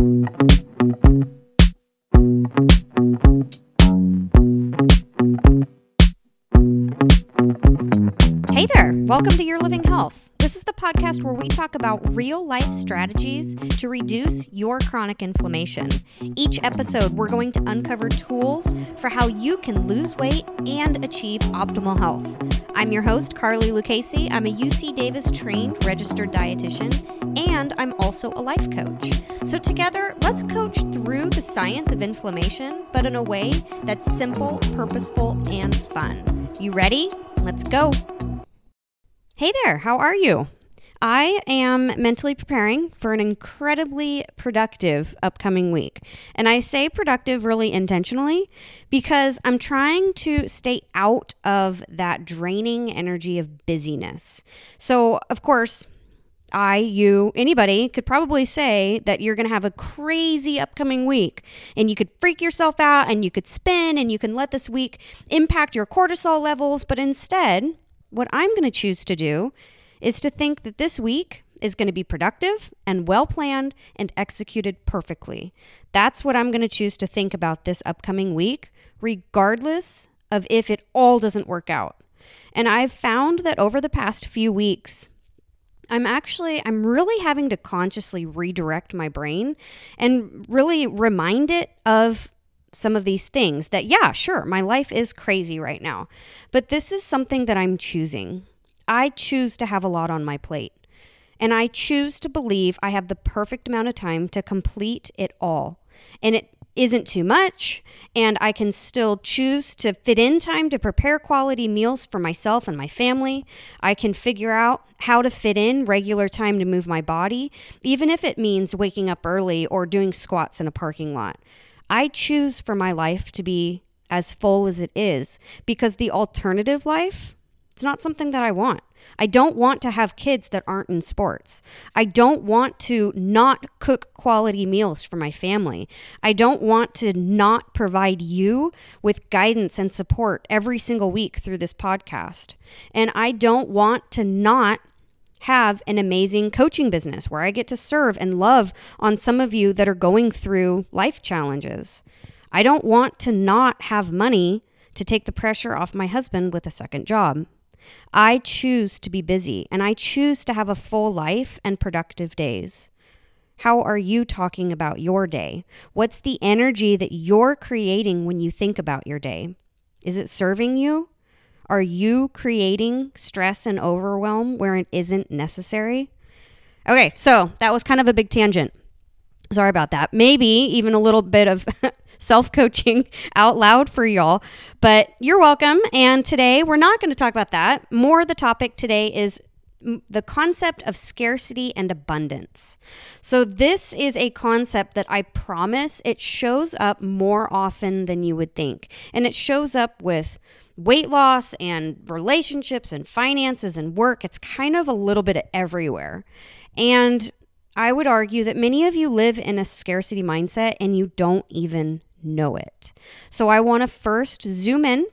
Hey there, welcome to Your Living Health. This is the podcast where we talk about real life strategies to reduce your chronic inflammation. Each episode, we're going to uncover tools for how you can lose weight and achieve optimal health. I'm your host, Carly Lucchese. I'm a UC Davis trained registered dietitian, and I'm also a life coach. So, together, let's coach through the science of inflammation, but in a way that's simple, purposeful, and fun. You ready? Let's go. Hey there, how are you? I am mentally preparing for an incredibly productive upcoming week. And I say productive really intentionally because I'm trying to stay out of that draining energy of busyness. So, of course, I, you, anybody could probably say that you're going to have a crazy upcoming week and you could freak yourself out and you could spin and you can let this week impact your cortisol levels. But instead, what I'm going to choose to do is to think that this week is going to be productive and well planned and executed perfectly. That's what I'm going to choose to think about this upcoming week, regardless of if it all doesn't work out. And I've found that over the past few weeks, I'm actually I'm really having to consciously redirect my brain and really remind it of some of these things that, yeah, sure, my life is crazy right now, but this is something that I'm choosing. I choose to have a lot on my plate, and I choose to believe I have the perfect amount of time to complete it all. And it isn't too much, and I can still choose to fit in time to prepare quality meals for myself and my family. I can figure out how to fit in regular time to move my body, even if it means waking up early or doing squats in a parking lot. I choose for my life to be as full as it is because the alternative life, it's not something that I want. I don't want to have kids that aren't in sports. I don't want to not cook quality meals for my family. I don't want to not provide you with guidance and support every single week through this podcast. And I don't want to not have an amazing coaching business where I get to serve and love on some of you that are going through life challenges. I don't want to not have money to take the pressure off my husband with a second job. I choose to be busy and I choose to have a full life and productive days. How are you talking about your day? What's the energy that you're creating when you think about your day? Is it serving you? Are you creating stress and overwhelm where it isn't necessary? Okay, so that was kind of a big tangent. Sorry about that. Maybe even a little bit of self coaching out loud for y'all, but you're welcome. And today we're not going to talk about that. More the topic today is the concept of scarcity and abundance. So, this is a concept that I promise it shows up more often than you would think. And it shows up with weight loss and relationships and finances and work. It's kind of a little bit everywhere. And I would argue that many of you live in a scarcity mindset and you don't even know it. So I want to first zoom in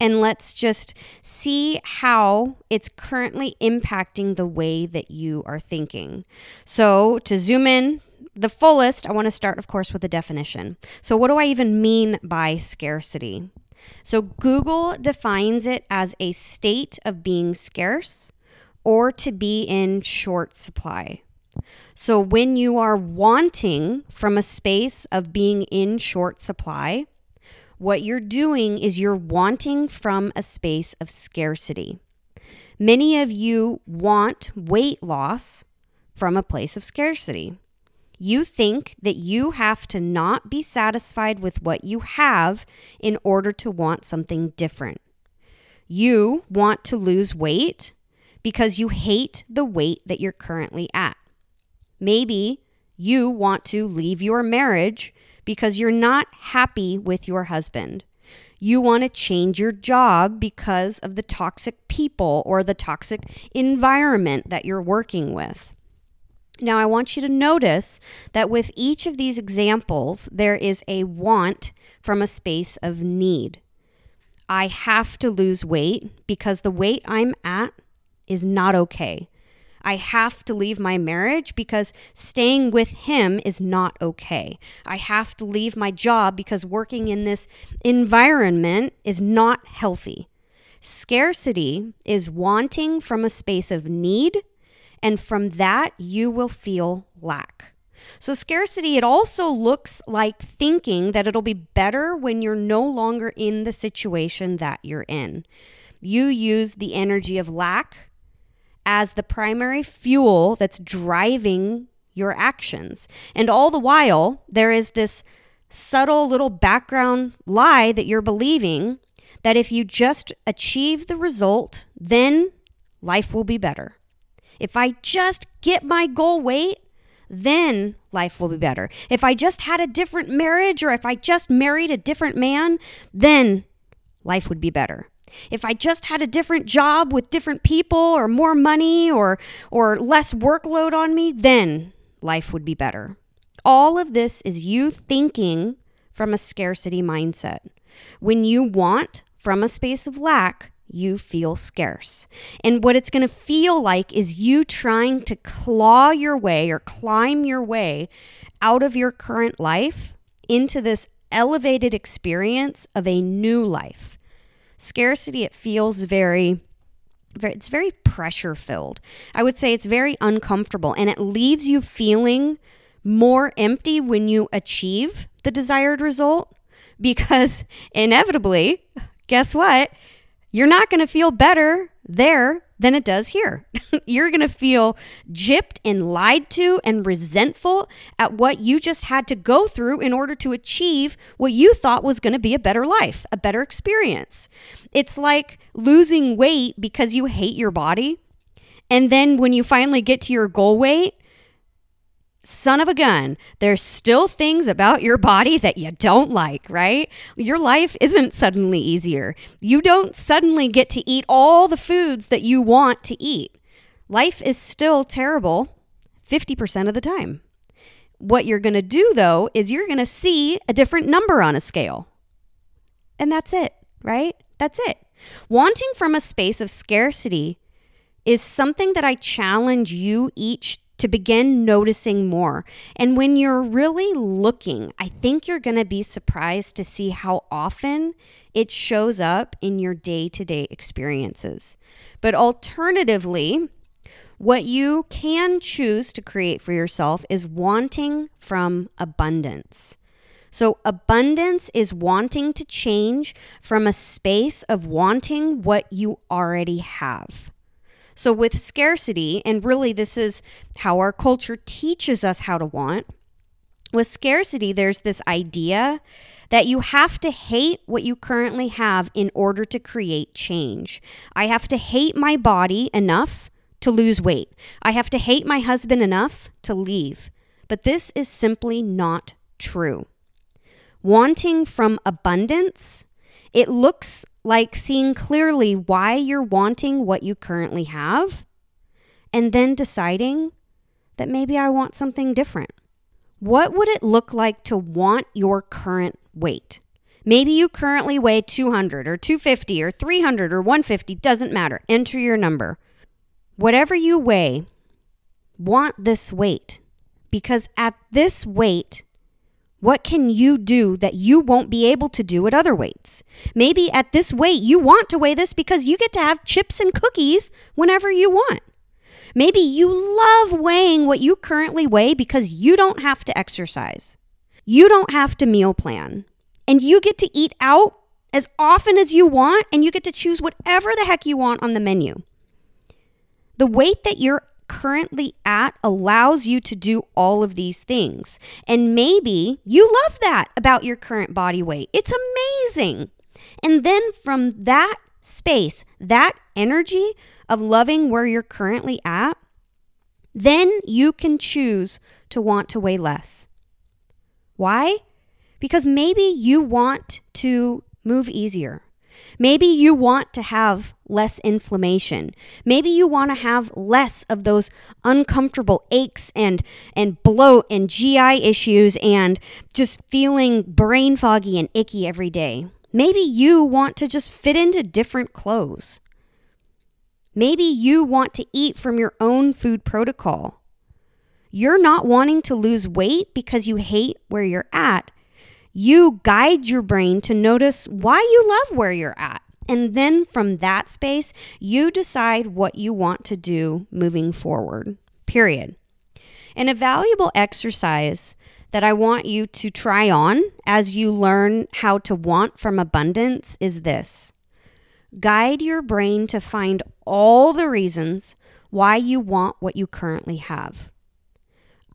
and let's just see how it's currently impacting the way that you are thinking. So to zoom in, the fullest, I want to start, of course, with a definition. So, what do I even mean by scarcity? So Google defines it as a state of being scarce or to be in short supply. So when you are wanting from a space of being in short supply, what you're doing is you're wanting from a space of scarcity. Many of you want weight loss from a place of scarcity. You think that you have to not be satisfied with what you have in order to want something different. You want to lose weight because you hate the weight that you're currently at. Maybe you want to leave your marriage because you're not happy with your husband. You want to change your job because of the toxic people or the toxic environment that you're working with. Now, I want you to notice that with each of these examples, there is a want from a space of need. I have to lose weight because the weight I'm at is not okay. I have to leave my marriage because staying with him is not okay. I have to leave my job because working in this environment is not healthy. Scarcity is wanting from a space of need, and from that, you will feel lack. So, scarcity, it also looks like thinking that it'll be better when you're no longer in the situation that you're in. You use the energy of lack as the primary fuel that's driving your actions. And all the while, there is this subtle little background lie that you're believing that if you just achieve the result, then life will be better. If I just get my goal weight, then life will be better. If I just had a different marriage or if I just married a different man, then life would be better. If I just had a different job with different people or more money or or less workload on me, then life would be better. All of this is you thinking from a scarcity mindset. When you want from a space of lack, you feel scarce. And what it's going to feel like is you trying to claw your way or climb your way out of your current life into this elevated experience of a new life. Scarcity, it feels very it's very pressure filled. I would say it's very uncomfortable and it leaves you feeling more empty when you achieve the desired result because inevitably, guess what? you're not going to feel better there than it does here. you're going to feel gypped and lied to and resentful at what you just had to go through in order to achieve what you thought was going to be a better life, a better experience. It's like losing weight because you hate your body. And then when you finally get to your goal weight, son of a gun, there's still things about your body that you don't like, right? Your life isn't suddenly easier. You don't suddenly get to eat all the foods that you want to eat. Life is still terrible 50% of the time. What you're going to do, though, is you're going to see a different number on a scale. And that's it, right? That's it. Wanting from a space of scarcity is something that I challenge you each to begin noticing more. And when you're really looking, I think you're going to be surprised to see how often it shows up in your day to day experiences. But alternatively, what you can choose to create for yourself is wanting from abundance. So, abundance is wanting to change from a space of wanting what you already have. So, with scarcity, and really this is how our culture teaches us how to want, with scarcity, there's this idea that you have to hate what you currently have in order to create change. I have to hate my body enough to lose weight. I have to hate my husband enough to leave. But this is simply not true. Wanting from abundance, it looks like seeing clearly why you're wanting what you currently have and then deciding that maybe I want something different. What would it look like to want your current weight? Maybe you currently weigh 200 or 250 or 300 or 150, doesn't matter. Enter your number. Whatever you weigh, want this weight because at this weight, what can you do that you won't be able to do at other weights? Maybe at this weight, you want to weigh this because you get to have chips and cookies whenever you want. Maybe you love weighing what you currently weigh because you don't have to exercise. You don't have to meal plan. And you get to eat out as often as you want, and you get to choose whatever the heck you want on the menu. The weight that you're currently at allows you to do all of these things. And maybe you love that about your current body weight. It's amazing. And then from that space, that energy of loving where you're currently at, then you can choose to want to weigh less. Why? Because maybe you want to move easier. Maybe you want to have less inflammation. Maybe you want to have less of those uncomfortable aches and and bloat and GI issues and just feeling brain foggy and icky every day. Maybe you want to just fit into different clothes. Maybe you want to eat from your own food protocol. You're not wanting to lose weight because you hate where you're at. You guide your brain to notice why you love where you're at. And then from that space, you decide what you want to do moving forward. Period. And a valuable exercise that I want you to try on as you learn how to want from abundance is this guide your brain to find all the reasons why you want what you currently have.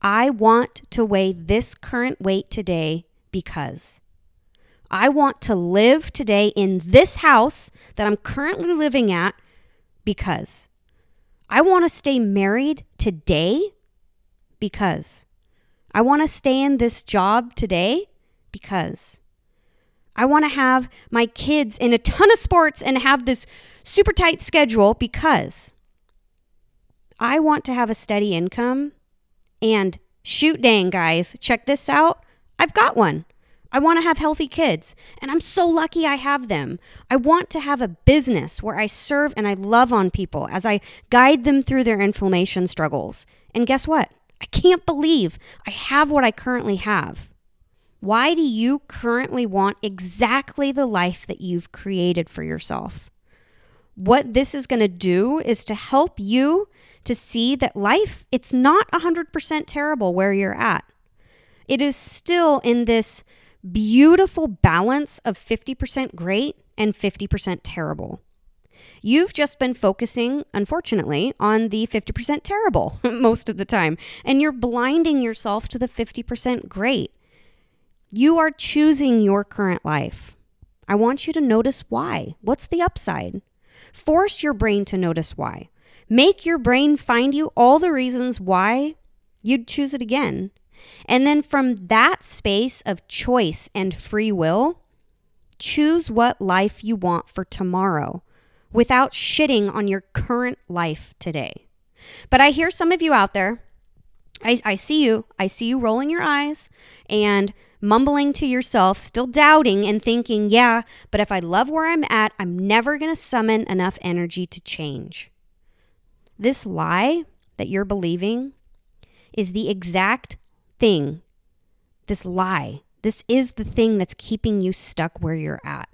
I want to weigh this current weight today because. I want to live today in this house that I'm currently living at because I want to stay married today because I want to stay in this job today because I want to have my kids in a ton of sports and have this super tight schedule because I want to have a steady income and shoot dang guys, check this out. I've got one. I want to have healthy kids, and I'm so lucky I have them. I want to have a business where I serve and I love on people as I guide them through their inflammation struggles. And guess what? I can't believe I have what I currently have. Why do you currently want exactly the life that you've created for yourself? What this is going to do is to help you to see that life it's not 100% terrible where you're at. It is still in this beautiful balance of 50% great and 50% terrible. You've just been focusing, unfortunately, on the 50% terrible most of the time, and you're blinding yourself to the 50% great. You are choosing your current life. I want you to notice why. What's the upside? Force your brain to notice why. Make your brain find you all the reasons why you'd choose it again. And then from that space of choice and free will, choose what life you want for tomorrow without shitting on your current life today. But I hear some of you out there, I, I see you, I see you rolling your eyes and mumbling to yourself, still doubting and thinking, yeah, but if I love where I'm at, I'm never going to summon enough energy to change. This lie that you're believing is the exact thing, this lie, this is the thing that's keeping you stuck where you're at.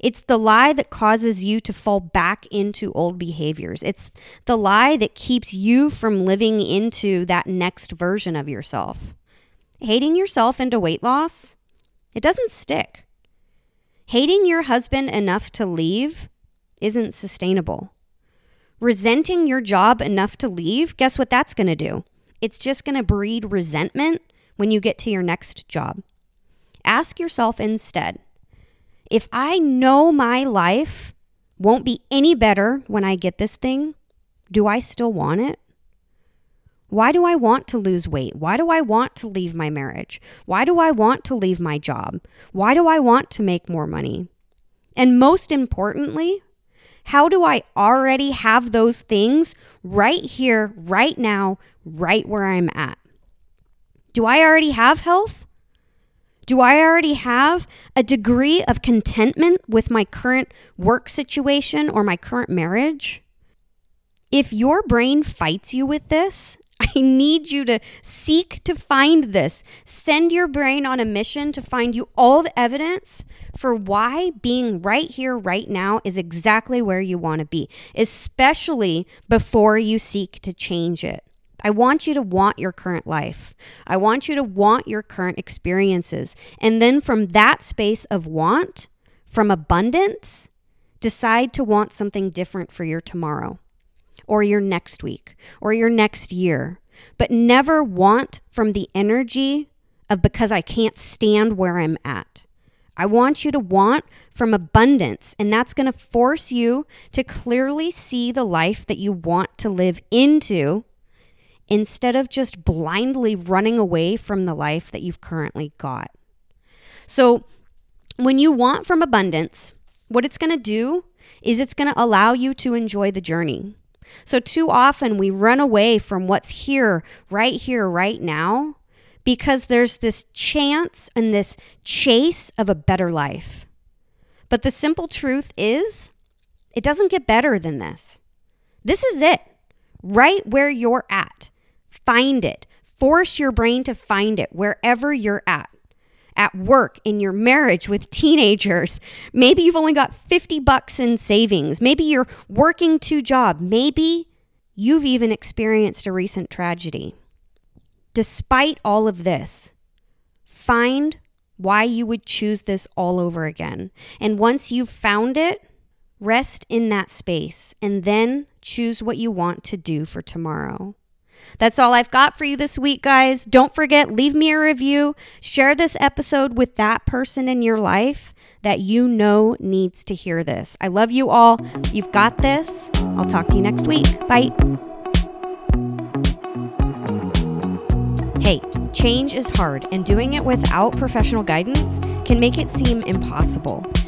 It's the lie that causes you to fall back into old behaviors. It's the lie that keeps you from living into that next version of yourself. Hating yourself into weight loss, it doesn't stick. Hating your husband enough to leave isn't sustainable. Resenting your job enough to leave, guess what that's going to do? It's just going to breed resentment when you get to your next job. Ask yourself instead if I know my life won't be any better when I get this thing, do I still want it? Why do I want to lose weight? Why do I want to leave my marriage? Why do I want to leave my job? Why do I want to make more money? And most importantly, how do I already have those things right here, right now, right where I'm at? Do I already have health? Do I already have a degree of contentment with my current work situation or my current marriage? If your brain fights you with this, I need you to seek to find this. Send your brain on a mission to find you all the evidence for why being right here, right now is exactly where you want to be, especially before you seek to change it. I want you to want your current life. I want you to want your current experiences. And then from that space of want, from abundance, decide to want something different for your tomorrow or your next week or your next year. But never want from the energy of because I can't stand where I'm at. I want you to want from abundance, and that's going to force you to clearly see the life that you want to live into instead of just blindly running away from the life that you've currently got. So, when you want from abundance, what it's going to do is it's going to allow you to enjoy the journey. So, too often we run away from what's here, right here, right now, because there's this chance and this chase of a better life. But the simple truth is, it doesn't get better than this. This is it. Right where you're at. Find it. Force your brain to find it wherever you're at. At work, in your marriage with teenagers. Maybe you've only got 50 bucks in savings. Maybe you're working two jobs. Maybe you've even experienced a recent tragedy. Despite all of this, find why you would choose this all over again. And once you've found it, rest in that space and then choose what you want to do for tomorrow. That's all I've got for you this week, guys. Don't forget, leave me a review. Share this episode with that person in your life that you know needs to hear this. I love you all. You've got this. I'll talk to you next week. Bye. Hey, change is hard, and doing it without professional guidance can make it seem impossible.